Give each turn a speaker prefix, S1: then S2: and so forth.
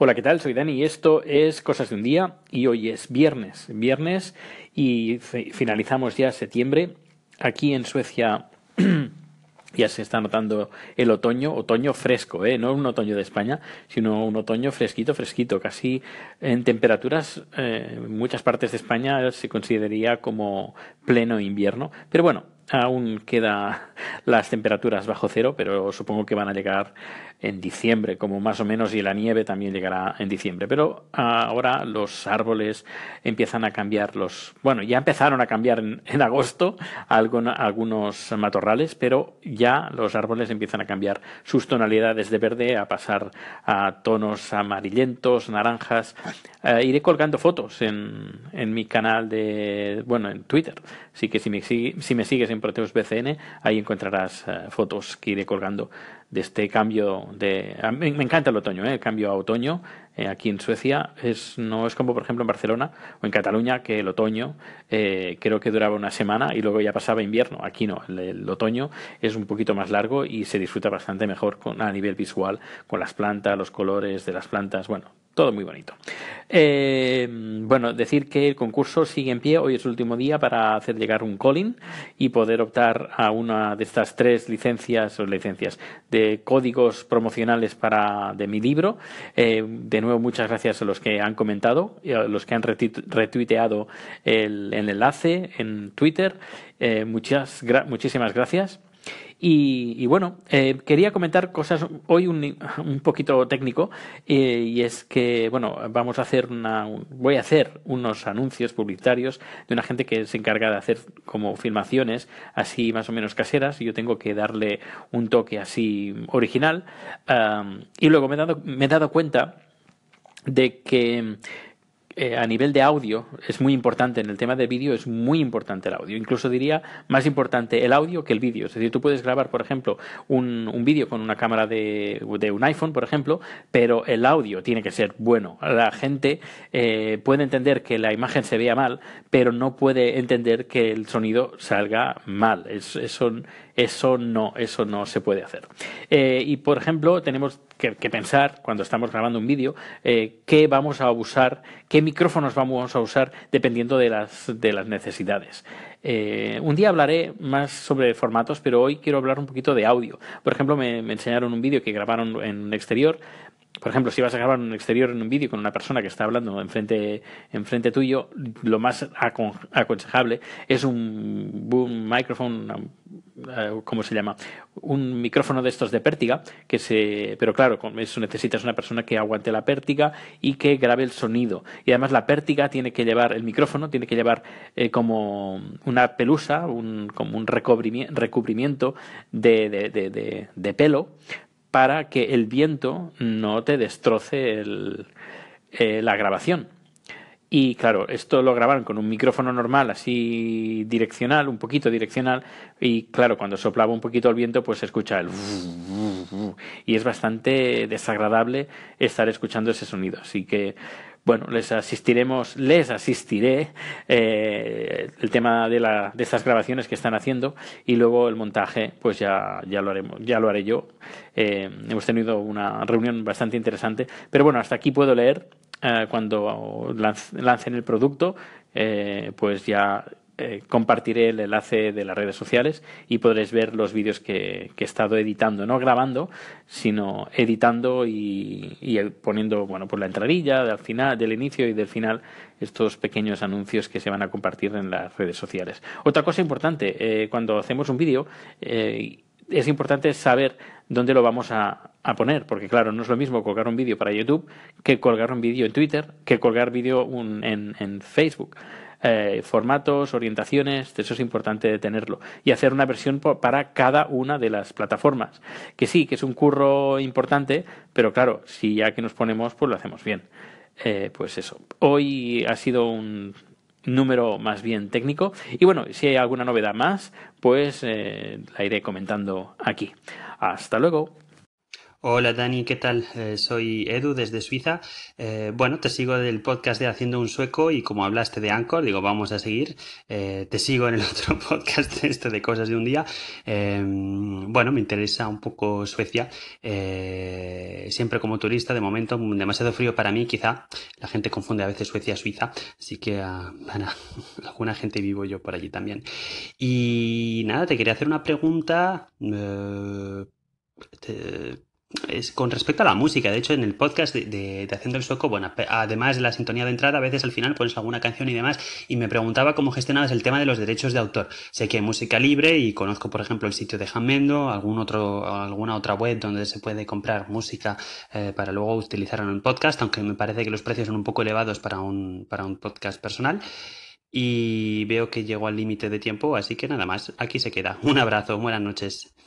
S1: Hola, ¿qué tal? Soy Dani y esto es Cosas de un Día y hoy es viernes, viernes y finalizamos ya septiembre. Aquí en Suecia ya se está notando el otoño, otoño fresco, ¿eh? no un otoño de España, sino un otoño fresquito, fresquito, casi en temperaturas, eh, en muchas partes de España se consideraría como pleno invierno, pero bueno, aún queda las temperaturas bajo cero, pero supongo que van a llegar en diciembre, como más o menos, y la nieve también llegará en diciembre. Pero ahora los árboles empiezan a cambiar los, bueno, ya empezaron a cambiar en, agosto algunos matorrales, pero ya los árboles empiezan a cambiar sus tonalidades de verde a pasar a tonos amarillentos, naranjas. Eh, iré colgando fotos en, en mi canal de, bueno, en Twitter. Así que si me, si me sigues en Proteus BCN, ahí encontrarás eh, fotos que iré colgando de este cambio de... Me, encanta el otoño, ¿eh? el cambio a otoño eh, aquí en Suecia. Es, no es como, por ejemplo, en Barcelona o en Cataluña, que el otoño eh, creo que duraba una semana y luego ya pasaba invierno. Aquí no, el, otoño es un poquito más largo y se disfruta bastante mejor con, a nivel visual, con las plantas, los colores de las plantas, bueno, todo muy bonito. Eh, bueno, decir que el concurso sigue en pie. Hoy es el último día para hacer llegar un calling y poder optar a una de estas tres licencias o licencias de códigos promocionales para de mi libro. Eh, de muchas gracias a los que han comentado, y a los que han retuiteado el, enlace en Twitter. Eh, muchas, muchísimas gracias. Y, bueno, eh, quería comentar cosas hoy un, un poquito técnico eh, y es que, bueno, vamos a hacer una, voy a hacer unos anuncios publicitarios de una gente que se encarga de hacer como filmaciones así más o menos caseras y yo tengo que darle un toque así original y luego me he dado, me he dado cuenta de que eh, a nivel de audio es muy importante, en el tema de vídeo es muy importante el audio. Incluso diría más importante el audio que el vídeo. Es decir, tú puedes grabar, por ejemplo, un, un vídeo con una cámara de, de, un iPhone, por ejemplo, pero el audio tiene que ser bueno. La gente eh, puede entender que la imagen se vea mal, pero no puede entender que el sonido salga mal. Es, eso, eso no, eso no se puede hacer. Eh, y por ejemplo, tenemos que, pensar cuando estamos grabando un vídeo eh, qué vamos a usar, qué micrófonos vamos a usar dependiendo de las, de las necesidades. Eh, un día hablaré más sobre formatos, pero hoy quiero hablar un poquito de audio. Por ejemplo, me, enseñaron un vídeo que grabaron en un exterior por ejemplo, si vas a grabar un exterior en un vídeo con una persona que está hablando enfrente, enfrente tuyo, lo más aconsejable es un boom microphone, ¿cómo se llama? Un micrófono de estos de pértiga, que se, pero claro, con eso necesitas una persona que aguante la pértiga y que grabe el sonido. Y además la pértiga tiene que llevar, el micrófono tiene que llevar eh, como una pelusa, un, como un recubrimiento de, de, de, pelo para que el viento no te destroce eh, la grabación. Y claro, esto lo grabaron con un micrófono normal, así direccional, un poquito direccional, y claro, cuando soplaba un poquito el viento, pues se escucha el... Y es bastante desagradable estar escuchando ese sonido. Así que bueno, les asistiremos, les asistiré eh, el tema de, la, de estas grabaciones que están haciendo y luego el montaje, pues ya, ya lo haremos, ya lo haré yo. Eh, hemos tenido una reunión bastante interesante, pero bueno, hasta aquí puedo leer eh, cuando lancen el producto, pues ya eh, compartiré el enlace de las redes sociales y podréis ver los vídeos que, he estado editando, no grabando, sino editando y, poniendo, bueno, por la entradilla, del final, del inicio y del final, estos pequeños anuncios que se van a compartir en las redes sociales. Otra cosa importante, eh, cuando hacemos un vídeo, eh, es importante saber dónde lo vamos a, poner, porque claro, no es lo mismo colgar un vídeo para YouTube que colgar un vídeo en Twitter, que colgar vídeo en, en Facebook. Eh, formatos, orientaciones, eso es importante tenerlo. Y hacer una versión para cada una de las plataformas. Que sí, que es un curro importante, pero claro, si ya que nos ponemos, pues lo hacemos bien. Eh, pues eso. Hoy ha sido un número más bien técnico. Y bueno, si hay alguna novedad más, pues eh, la iré comentando aquí. Hasta luego.
S2: Hola Dani, ¿qué tal? Eh, soy Edu desde Suiza. Eh, bueno, te sigo del podcast de Haciendo un Sueco y como hablaste de Anchor, digo, vamos a seguir. Eh, te sigo en el otro podcast este de Cosas de un Día. bueno, me interesa un poco Suecia. siempre como turista, de momento, demasiado frío para mí, quizá. La gente confunde a veces Suecia-Suiza, así que ah, alguna gente vivo yo por allí también. Y nada, te quería hacer una pregunta. Te, es con respecto a la música. De hecho, en el podcast de, Haciendo el Sueco, bueno, además de la sintonía de entrada, a veces al final pones alguna canción y demás, y me preguntaba cómo gestionabas el tema de los derechos de autor. Sé que hay música libre y conozco, por ejemplo, el sitio de Jamendo, algún otro, alguna otra web donde se puede comprar música eh, para luego utilizarla en un podcast, aunque me parece que los precios son un poco elevados para un, para un podcast personal. Y veo que llego al límite de tiempo, así que nada más, aquí se queda. Un abrazo, buenas noches.